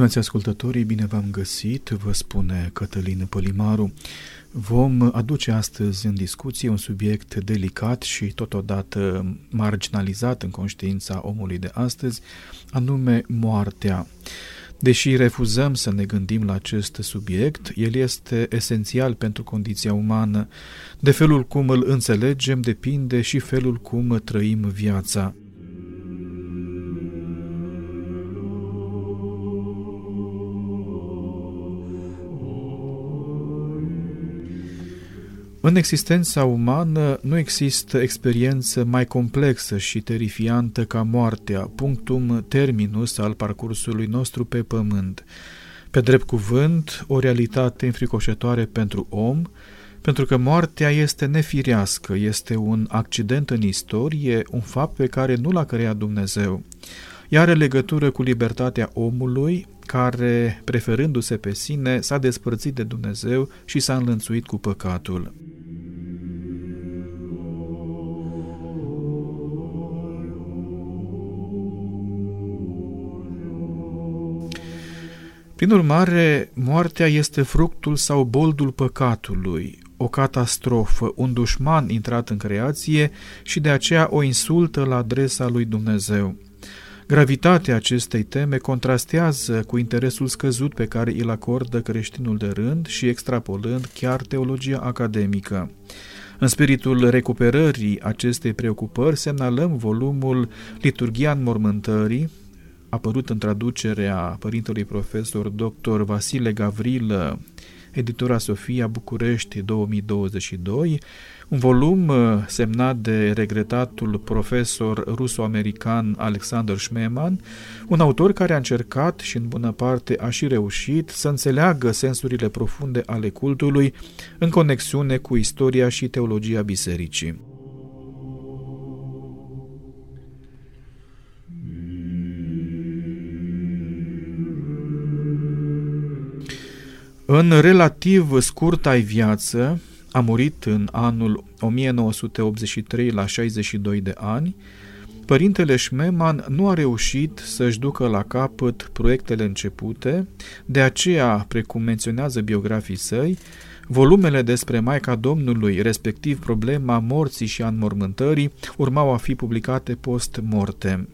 Stimați ascultătorii, bine v-am găsit, vă spune Cătălin Polimaru. Vom aduce astăzi în discuție un subiect delicat și totodată marginalizat în conștiința omului de astăzi, anume moartea. Deși refuzăm să ne gândim la acest subiect, el este esențial pentru condiția umană. De felul cum îl înțelegem depinde și felul cum trăim viața. În existența umană nu există experiență mai complexă și terifiantă ca moartea, punctum terminus al parcursului nostru pe pământ. Pe drept cuvânt, o realitate înfricoșătoare pentru om, pentru că moartea este nefirească, este un accident în istorie, un fapt pe care nu l-a creat Dumnezeu. Ea are legătură cu libertatea omului, care, preferându-se pe sine, s-a despărțit de Dumnezeu și s-a înlănțuit cu păcatul. Prin urmare, moartea este fructul sau boldul păcatului, o catastrofă, un dușman intrat în creație și de aceea o insultă la adresa lui Dumnezeu. Gravitatea acestei teme contrastează cu interesul scăzut pe care îl acordă creștinul de rând și extrapolând chiar teologia academică. În spiritul recuperării acestei preocupări semnalăm volumul Liturgia înmormântării, apărut în traducerea părintelui profesor dr. Vasile Gavrilă, editura Sofia București 2022, un volum uh, semnat de regretatul profesor ruso-american Alexander Schmemann, un autor care a încercat și în bună parte a și reușit să înțeleagă sensurile profunde ale cultului în conexiune cu istoria și teologia bisericii. În relativ scurta viață, a murit în anul 1983 la 62 de ani, părintele Schmemann nu a reușit să-și ducă la capăt proiectele începute, de aceea, precum menționează biografii săi, volumele despre Maica Domnului, respectiv problema morții și a înmormântării, urmau a fi publicate post-mortem.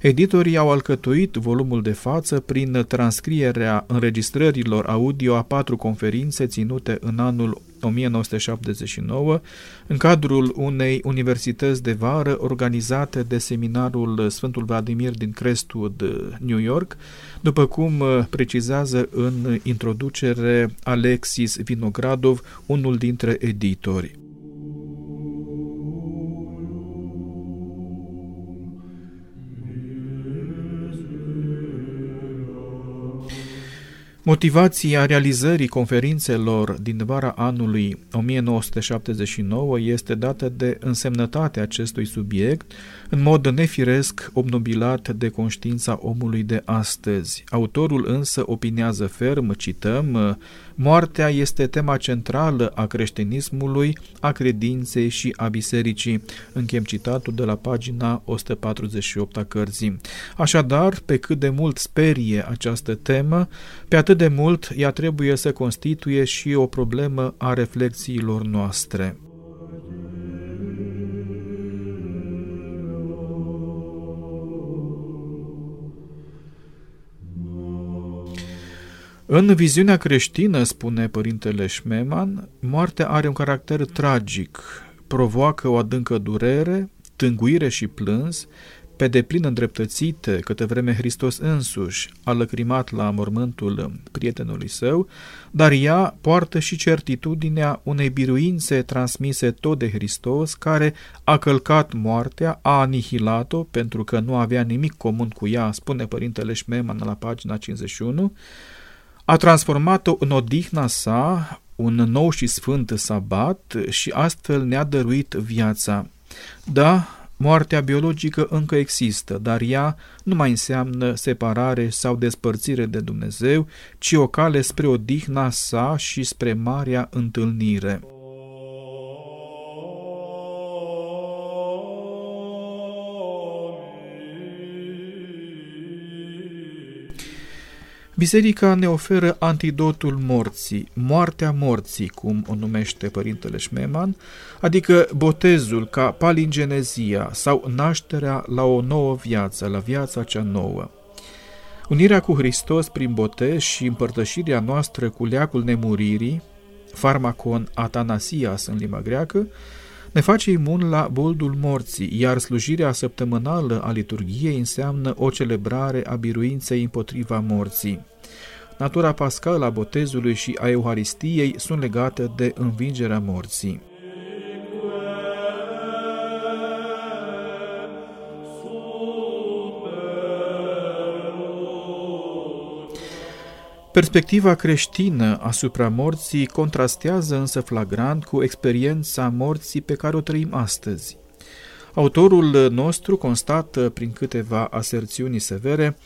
Editorii au alcătuit volumul de față prin transcrierea înregistrărilor audio a patru conferințe ținute în anul 1979 în cadrul unei universități de vară organizate de seminarul Sfântul Vladimir din Crestwood, New York, după cum precizează în introducere Alexis Vinogradov, unul dintre editori. Motivația realizării conferințelor din vara anului 1979 este dată de însemnătatea acestui subiect, în mod nefiresc obnubilat de conștiința omului de astăzi. Autorul însă opinează ferm, cităm, Moartea este tema centrală a creștinismului, a credinței și a bisericii. Închem citatul de la pagina 148 a cărții. Așadar, pe cât de mult sperie această temă, pe atât de mult ea trebuie să constituie și o problemă a reflexiilor noastre. În viziunea creștină, spune părintele Schmemann, moartea are un caracter tragic, provoacă o adâncă durere, tânguire și plâns, pe deplin îndreptățite, câte vreme Hristos însuși a lăcrimat la mormântul prietenului său, dar ea poartă și certitudinea unei biruințe transmise tot de Hristos, care a călcat moartea, a anihilat-o pentru că nu avea nimic comun cu ea, spune părintele Șmeman la pagina 51, a transformat-o în odihna sa, un nou și sfânt sabat și astfel ne-a dăruit viața. Da, moartea biologică încă există, dar ea nu mai înseamnă separare sau despărțire de Dumnezeu, ci o cale spre odihna sa și spre marea întâlnire. Biserica ne oferă antidotul morții, moartea morții, cum o numește părintele Șmeman, adică botezul ca palingenezia sau nașterea la o nouă viață, la viața cea nouă. Unirea cu Hristos prin botez și împărtășirea noastră cu leacul nemuririi, farmacon atanasias în limba greacă, ne face imun la boldul morții, iar slujirea săptămânală a liturgiei înseamnă o celebrare a biruinței împotriva morții. Natura pascală a botezului și a Euharistiei sunt legate de învingerea morții. Perspectiva creștină asupra morții contrastează însă flagrant cu experiența morții pe care o trăim astăzi. Autorul nostru constată prin câteva aserțiuni severe,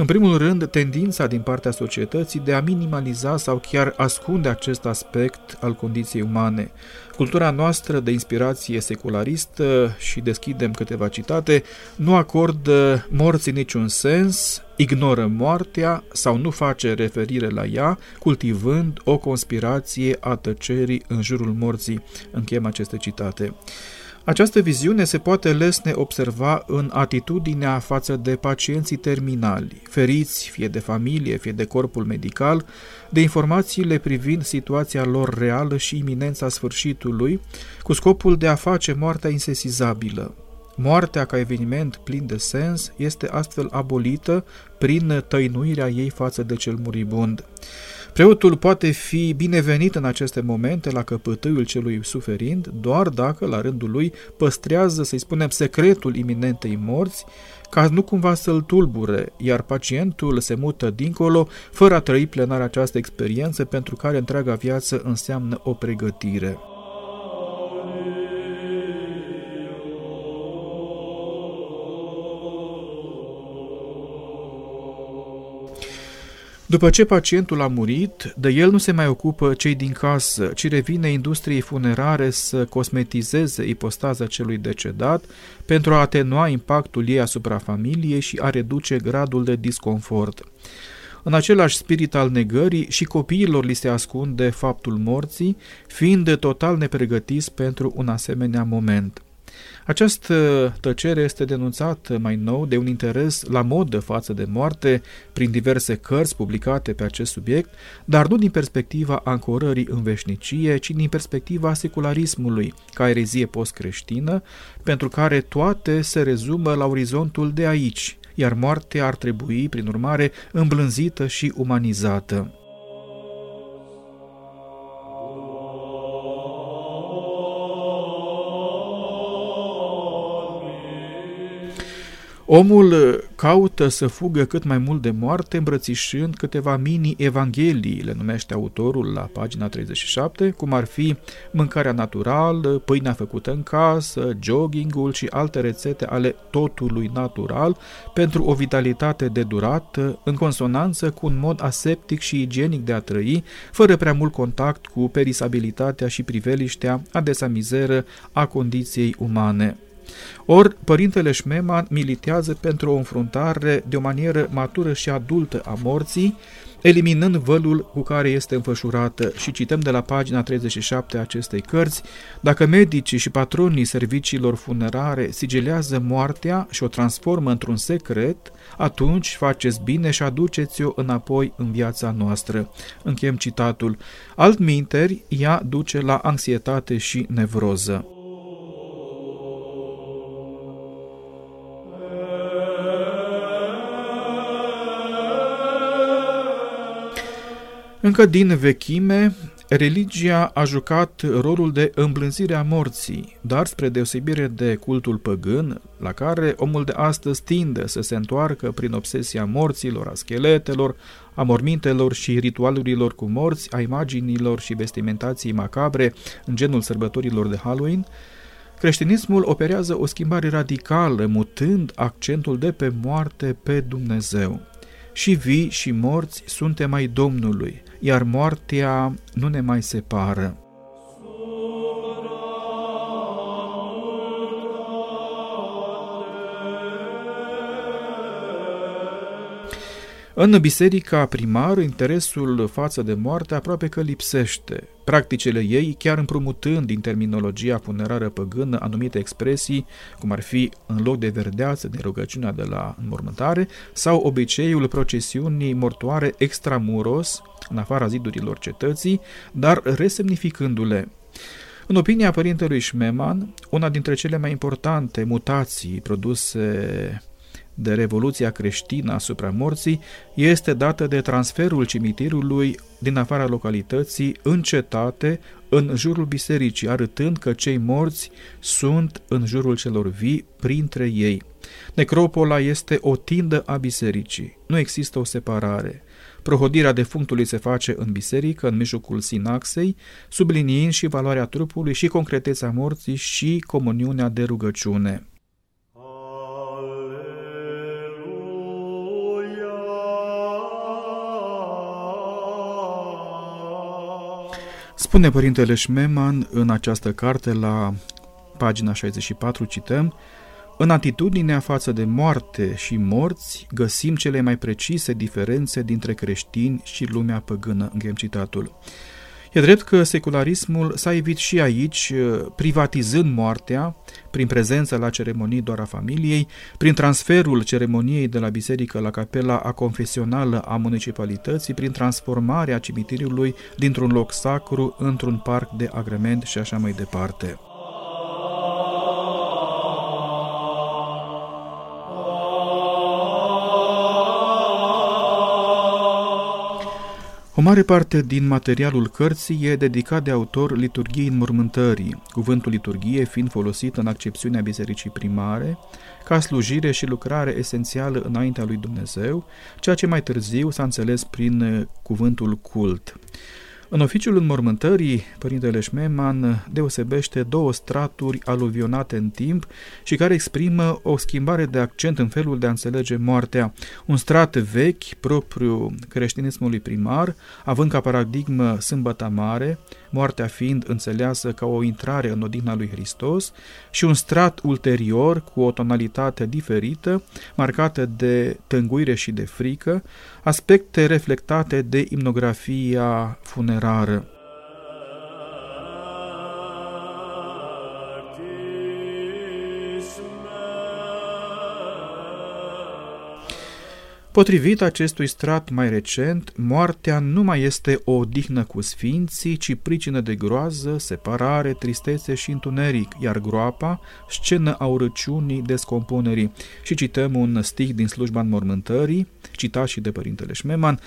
în primul rând, tendința din partea societății de a minimaliza sau chiar ascunde acest aspect al condiției umane. Cultura noastră de inspirație secularistă, și deschidem câteva citate, nu acordă morții niciun sens, ignoră moartea sau nu face referire la ea, cultivând o conspirație a tăcerii în jurul morții. Închem aceste citate. Această viziune se poate lesne observa în atitudinea față de pacienții terminali, feriți fie de familie, fie de corpul medical, de informațiile privind situația lor reală și iminența sfârșitului, cu scopul de a face moartea insesizabilă. Moartea ca eveniment plin de sens este astfel abolită prin tăinuirea ei față de cel muribund. Preotul poate fi binevenit în aceste momente la căpătâiul celui suferind doar dacă, la rândul lui, păstrează, să-i spunem, secretul iminentei morți, ca nu cumva să-l tulbure, iar pacientul se mută dincolo, fără a trăi plenar această experiență pentru care întreaga viață înseamnă o pregătire. După ce pacientul a murit, de el nu se mai ocupă cei din casă, ci revine industriei funerare să cosmetizeze ipostaza celui decedat pentru a atenua impactul ei asupra familiei și a reduce gradul de disconfort. În același spirit al negării și copiilor li se ascunde faptul morții, fiind total nepregătiți pentru un asemenea moment. Această tăcere este denunțată mai nou de un interes la modă față de moarte prin diverse cărți publicate pe acest subiect, dar nu din perspectiva ancorării în veșnicie, ci din perspectiva secularismului, ca erezie post-creștină, pentru care toate se rezumă la orizontul de aici, iar moartea ar trebui, prin urmare, îmblânzită și umanizată. Omul uh, caută să fugă cât mai mult de moarte, îmbrățișând câteva mini-evanghelii, le numește autorul la pagina 37, cum ar fi mâncarea naturală, pâinea făcută în casă, joggingul și alte rețete ale totului natural pentru o vitalitate de durată, în consonanță cu un mod aseptic și igienic de a trăi, fără prea mult contact cu perisabilitatea și priveliștea adesea mizeră a condiției umane. Ori, părintele Șmeman militează pentru o înfruntare de o manieră matură și adultă a morții, eliminând vălul cu care este înfășurată și cităm de la pagina 37 a acestei cărți, dacă medicii și patronii serviciilor funerare sigiliază moartea și o transformă într-un secret, atunci faceți bine și aduceți-o înapoi în viața noastră. Închem citatul. Altminteri, ea duce la anxietate și nevroză. Încă din vechime, religia a jucat rolul de îmblânzire a morții, dar spre deosebire de cultul păgân, la care omul de astăzi tinde să se întoarcă prin obsesia morților, a scheletelor, a mormintelor și ritualurilor cu morți, a imaginilor și vestimentației macabre în genul sărbătorilor de Halloween, creștinismul operează o schimbare radicală, mutând accentul de pe moarte pe Dumnezeu. Și vii și morți suntem ai Domnului, iar moartea nu ne mai separă. În biserica primară, interesul față de moarte aproape că lipsește. Practicile ei, chiar împrumutând din terminologia funerară păgână anumite expresii, cum ar fi în loc de verdeață de rugăciunea de la înmormântare, sau obiceiul procesiunii mortoare extramuros, în afara zidurilor cetății, dar resemnificându-le. În opinia părintelui Schmemann, una dintre cele mai importante mutații produse de Revoluția creștină asupra morții este dată de transferul cimitirului din afara localității în cetate, în jurul bisericii, arătând că cei morți sunt în jurul celor vii printre ei. Necropola este o tindă a bisericii. Nu există o separare. Prohodirea defunctului se face în biserică, în mijlocul sinaxei, subliniind și valoarea trupului și concreteța morții și comuniunea de rugăciune. Spune Părintele Schmemann în această carte la pagina 64, cităm, în atitudinea față de moarte și morți găsim cele mai precise diferențe dintre creștini și lumea păgână, încheiem citatul. E drept că secularismul s-a evit și aici, uh, privatizând moartea, prin prezența la ceremonii doar a familiei, prin transferul ceremoniei de la biserică la capela a confesională a municipalității, prin transformarea cimitirului dintr-un loc sacru într-un parc de agrement și așa mai departe. O mare parte din materialul cărții e dedicat de autor liturgiei înmormântării, cuvântul liturghie fiind folosit în accepțiunea bisericii primare, ca slujire și lucrare esențială înaintea lui Dumnezeu, ceea ce mai târziu s-a înțeles prin cuvântul cult. În oficiul înmormântării, Părintele Șmeman deosebește două straturi aluvionate în timp și care exprimă o schimbare de accent în felul de a înțelege moartea. Un strat vechi, propriu creștinismului primar, având ca paradigmă sâmbăta mare, moartea fiind înțeleasă ca o intrare în odihna lui Hristos, și un strat ulterior cu o tonalitate diferită, marcată de tânguire și de frică, aspecte reflectate de imnografia funerară. Potrivit acestui strat mai recent, moartea nu mai este o odihnă cu sfinții, ci pricină de groază, separare, tristețe și întuneric, iar groapa, scenă a urăciunii, descompunerii. Și cităm un stih din slujba înmormântării, citat și de Părintele Șmeman,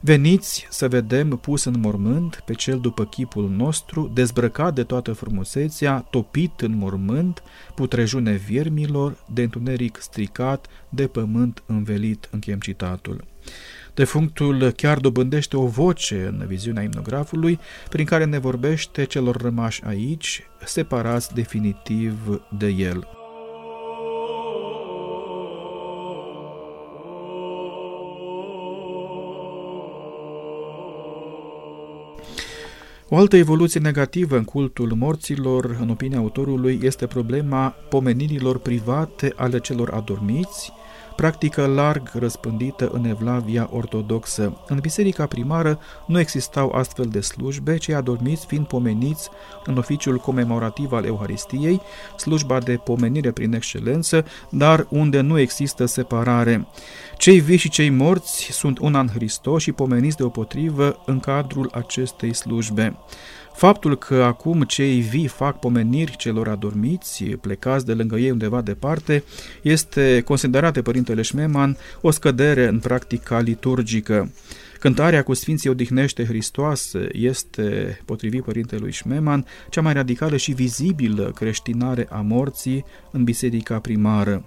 Veniți să vedem pus în mormânt pe cel după chipul nostru, dezbrăcat de toată frumusețea, topit în mormânt, putrejune viermilor, de întuneric stricat, de pământ învelit, încheiem citatul. Defunctul chiar dobândește o voce în viziunea imnografului, prin care ne vorbește celor rămași aici, separați definitiv de el. O altă evoluție negativă în cultul morților, în opinia autorului, este problema pomenirilor private ale celor adormiți, practică larg răspândită în Evlavia ortodoxă. În biserica primară nu existau astfel de slujbe, cei adormiți fiind pomeniți în oficiul comemorativ al Euharistiei, slujba de pomenire prin excelență, dar unde nu există separare. Cei vii și cei morți sunt una în Hristos și pomeniți deopotrivă în cadrul acestei slujbe. Faptul că acum cei vii fac pomeniri celor adormiți, plecați de lângă ei undeva departe, este considerat de Părintele Șmeman o scădere în practica liturgică. Cântarea cu Sfinții odihnește Hristos este, potrivit părintelui Șmeman, cea mai radicală și vizibilă creștinare a morții în biserica primară.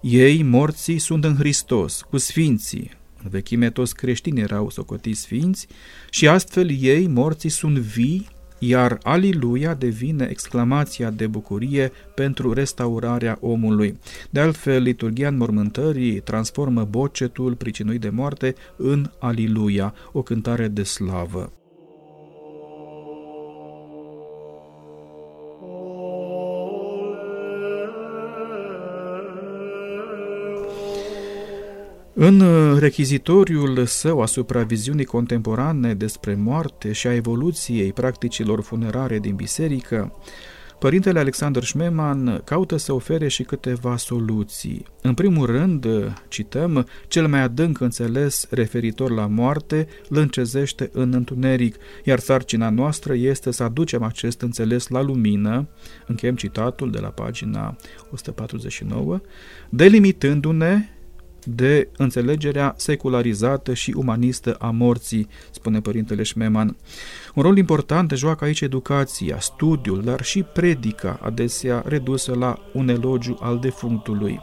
Ei, morții, sunt în Hristos, cu Sfinții, în vechime toți creștini erau socotiți sfinți și astfel ei, morții, sunt vii iar Aliluia devine exclamația de bucurie pentru restaurarea omului. De altfel, liturgia înmormântării transformă bocetul pricinuit de moarte în Aliluia, o cântare de slavă. În uh, rechizitoriul său asupra viziunii contemporane despre moarte și a evoluției practicilor funerare din biserică, Părintele Alexander Schmemann caută să ofere și câteva soluții. În primul rând, cităm, cel mai adânc înțeles referitor la moarte îl încezește în întuneric, iar sarcina noastră este să aducem acest înțeles la lumină, încheiem citatul de la pagina 149, delimitându-ne de înțelegerea secularizată și umanistă a morții, spune părintele Șmeman. Un rol important joacă aici educația, studiul, dar și predica, adesea redusă la un elogiu al defunctului.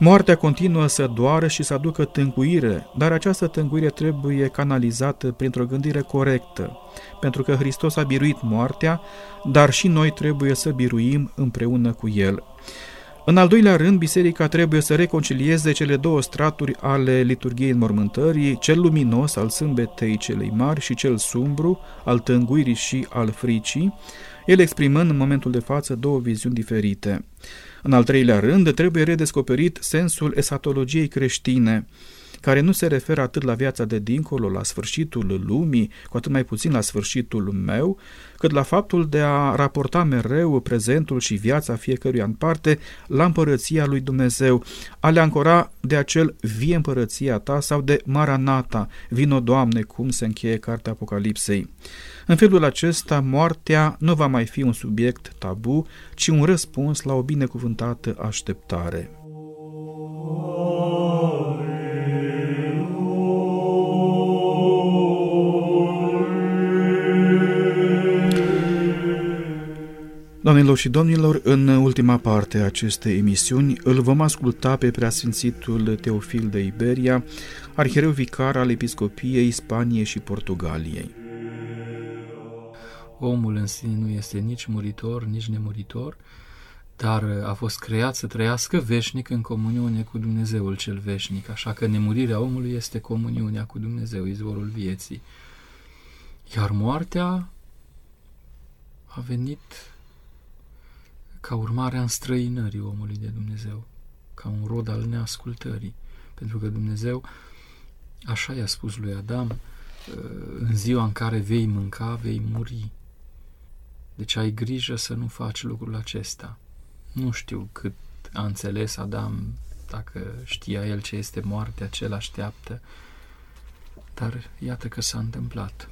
Moartea continuă să doară și să aducă tânguire, dar această tânguire trebuie canalizată printr-o gândire corectă, pentru că Hristos a biruit moartea, dar și noi trebuie să biruim împreună cu El. În al doilea rând, biserica trebuie să reconcilieze cele două straturi ale liturgiei înmormântării, cel luminos al sâmbetei celei mari și cel sumbru al tânguirii și al fricii, el exprimând în momentul de față două viziuni diferite. În al treilea rând, trebuie redescoperit sensul esatologiei creștine, care nu se referă atât la viața de dincolo, la sfârșitul lumii, cu atât mai puțin la sfârșitul meu, cât la faptul de a raporta mereu prezentul și viața fiecăruia în parte la împărăția lui Dumnezeu, a le ancora de acel vie împărăția ta sau de Maranata, vino Doamne, cum se încheie cartea Apocalipsei. În felul acesta, moartea nu va mai fi un subiect tabu, ci un răspuns la o binecuvântată așteptare. Doamnelor și domnilor, în ultima parte a acestei emisiuni îl vom asculta pe preasfințitul Teofil de Iberia, arhiereu vicar al Episcopiei Spaniei și Portugaliei. Omul în sine nu este nici muritor, nici nemuritor, dar a fost creat să trăiască veșnic în comuniune cu Dumnezeul cel veșnic, așa că nemurirea omului este comuniunea cu Dumnezeu, izvorul vieții. Iar moartea a venit ca urmare a înstrăinării omului de Dumnezeu, ca un rod al neascultării, pentru că Dumnezeu așa i-a spus lui Adam, în ziua în care vei mânca, vei muri. Deci ai grijă să nu faci lucrul acesta. Nu știu cât a înțeles Adam, dacă știa el ce este moartea, ce îl așteaptă, dar iată că s-a întâmplat.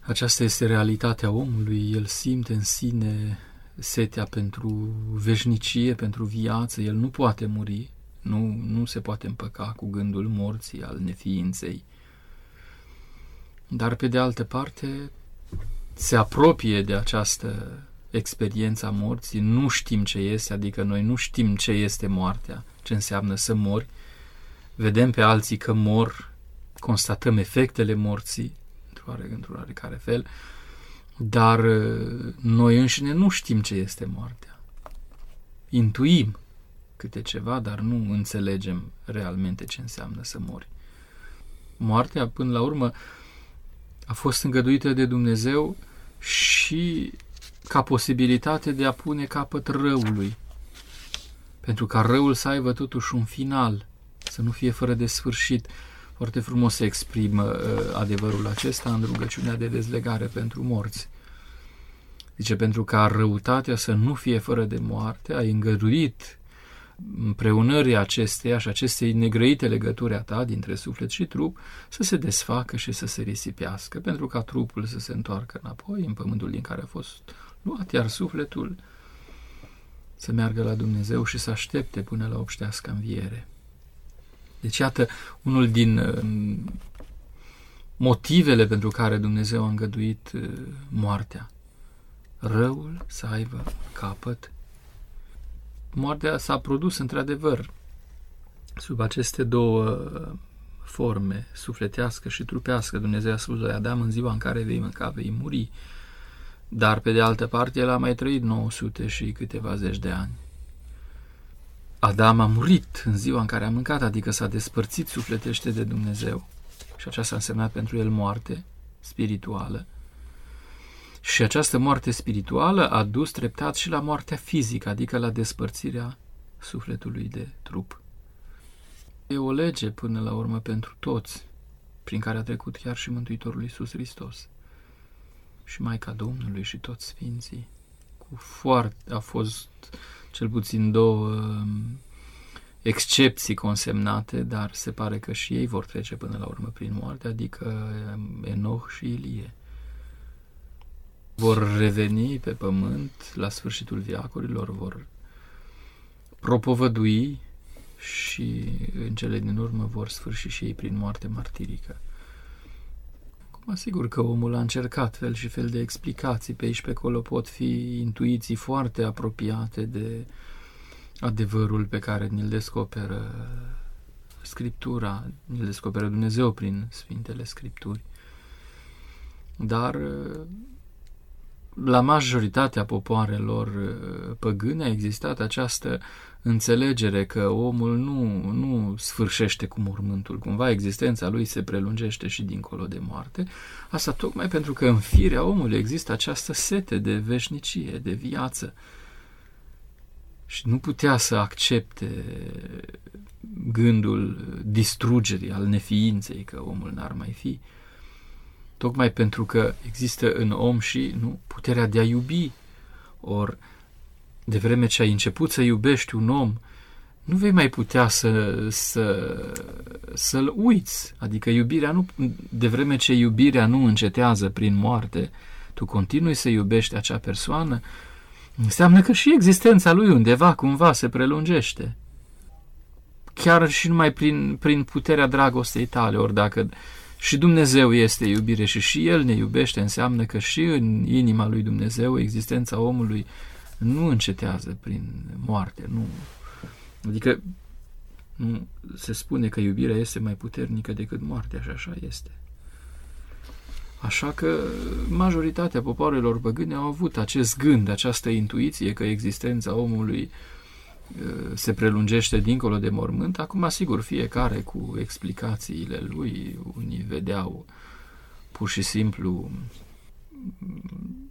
Aceasta este realitatea omului, el simte în sine setea pentru veșnicie, pentru viață, el nu poate muri, nu, nu se poate împăca cu gândul morții, al neființei. Dar, pe de altă parte, se apropie de această experiență a morții, nu știm ce este, adică noi nu știm ce este moartea, ce înseamnă să mori, vedem pe alții că mor, constatăm efectele morții, într-un oarecare fel, dar uh, noi înșine nu știm ce este moartea. Intuim câte ceva, dar nu înțelegem realmente ce înseamnă să mori. Moartea, până la urmă, a fost îngăduită de Dumnezeu și ca posibilitate de a pune capăt răului. Pentru ca răul să aibă totuși un final, să nu fie fără de sfârșit. Foarte frumos se exprimă uh, adevărul acesta în rugăciunea de dezlegare pentru morți. Zice, pentru ca răutatea să nu fie fără de moarte, ai îngăduit împreunării acesteia și acestei negrăite legături a ta dintre suflet și trup să se desfacă și să se risipească, pentru ca trupul să se întoarcă înapoi în pământul din care a fost luat, iar sufletul să meargă la Dumnezeu și să aștepte până la obștească înviere. Deci, iată, unul din uh, motivele pentru care Dumnezeu a îngăduit uh, moartea. Răul să aibă capăt. Moartea s-a produs într-adevăr sub aceste două forme, sufletească și trupească. Dumnezeu a spus lui Adam în ziua în care vei mânca, vei muri. Dar, pe de altă parte, el a mai trăit 900 și câteva zeci de ani. Adam a murit în ziua în care a mâncat, adică s-a despărțit sufletește de Dumnezeu. Și aceasta a însemnat pentru el moarte spirituală. Și această moarte spirituală a dus treptat și la moartea fizică, adică la despărțirea sufletului de trup. E o lege până la urmă pentru toți, prin care a trecut chiar și Mântuitorul Iisus Hristos. Și Maica Domnului și toți Sfinții. Cu foarte, a fost cel puțin două um, excepții consemnate, dar se pare că și ei vor trece până la urmă prin moarte, adică um, Enoch și Ilie. Vor reveni pe pământ la sfârșitul viacurilor, vor propovădui și în cele din urmă vor sfârși și ei prin moarte martirică. Acum, sigur că omul a încercat fel și fel de explicații, pe aici pe acolo pot fi intuiții foarte apropiate de adevărul pe care ni-l descoperă Scriptura, ni-l descoperă Dumnezeu prin Sfintele Scripturi. Dar la majoritatea popoarelor uh, păgâne a existat această înțelegere că omul nu, nu sfârșește cu mormântul, cumva existența lui se prelungește și dincolo de moarte, asta tocmai pentru că în firea omului există această sete de veșnicie, de viață. Și nu putea să accepte gândul distrugerii, al neființei, că omul n-ar mai fi. Tocmai pentru că există în om și nu puterea de a iubi. Or, de vreme ce ai început să iubești un om, nu vei mai putea să, să, să-l uiți. Adică iubirea nu, de vreme ce iubirea nu încetează prin moarte, tu continui să iubești acea persoană, înseamnă că și existența lui undeva cumva se prelungește. Chiar și numai prin, prin puterea dragostei tale, ori dacă și Dumnezeu este iubire și și El ne iubește, înseamnă că și în inima lui Dumnezeu existența omului nu încetează prin moarte. Nu. Adică nu, se spune că iubirea este mai puternică decât moartea și așa este. Așa că majoritatea popoarelor păgâne au avut acest gând, această intuiție că existența omului se prelungește dincolo de mormânt. Acum, sigur, fiecare cu explicațiile lui, unii vedeau pur și simplu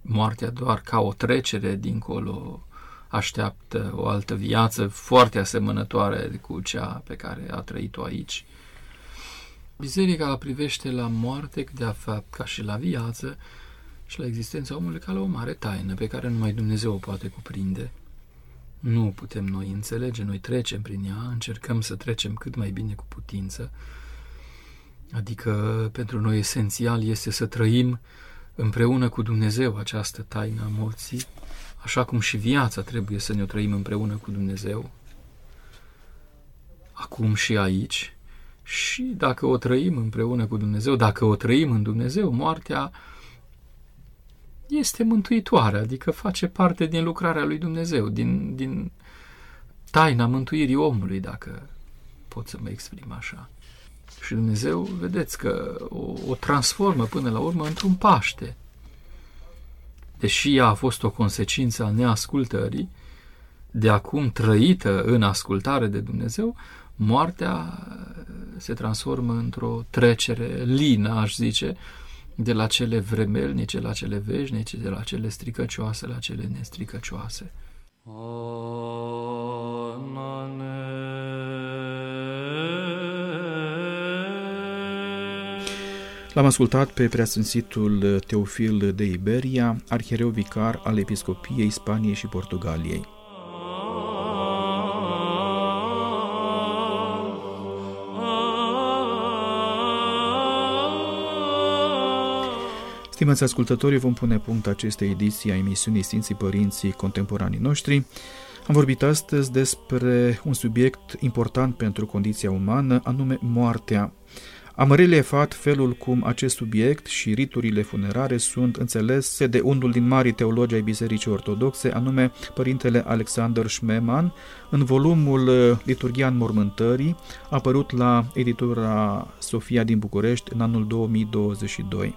moartea doar ca o trecere dincolo, așteaptă o altă viață foarte asemănătoare cu cea pe care a trăit-o aici. Biserica privește la moarte de fapt ca și la viață și la existența omului ca la o mare taină pe care numai Dumnezeu o poate cuprinde. Nu putem noi înțelege, noi trecem prin ea, încercăm să trecem cât mai bine cu putință, adică pentru noi esențial este să trăim împreună cu Dumnezeu această taină a morții, așa cum și viața trebuie să ne o trăim împreună cu Dumnezeu, acum și aici, și dacă o trăim împreună cu Dumnezeu, dacă o trăim în Dumnezeu, moartea este mântuitoare, adică face parte din lucrarea lui Dumnezeu, din, din taina mântuirii omului, dacă pot să mă exprim așa. Și Dumnezeu, vedeți că o, o transformă până la urmă într-un paște. Deși ea a fost o consecință a neascultării, de acum trăită în ascultare de Dumnezeu, moartea se transformă într-o trecere lină, aș zice, de la cele vremelnice la cele veșnice, de la cele stricăcioase la cele nestricăcioase. L-am ascultat pe preasfințitul Teofil de Iberia, arhiereu vicar al Episcopiei Spaniei și Portugaliei. Stimați ascultători, vom pune punct acestei ediții a emisiunii Sfinții Părinții Contemporanii noștri. Am vorbit astăzi despre un subiect important pentru condiția umană, anume moartea. Am relefat felul cum acest subiect și riturile funerare sunt înțelese de unul din marii teologi ai Bisericii Ortodoxe, anume Părintele Alexander Schmemann, în volumul Liturgia în Mormântării, apărut la editura Sofia din București în anul 2022.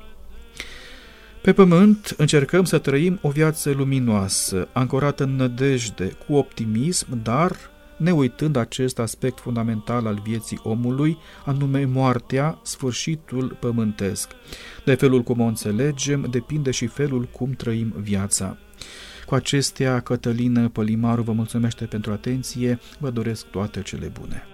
Pe pământ încercăm să trăim o viață luminoasă, ancorată în nădejde, cu optimism, dar ne uitând acest aspect fundamental al vieții omului, anume moartea, sfârșitul pământesc. De felul cum o înțelegem, depinde și felul cum trăim viața. Cu acestea, Cătălină Pălimaru vă mulțumește pentru atenție, vă doresc toate cele bune.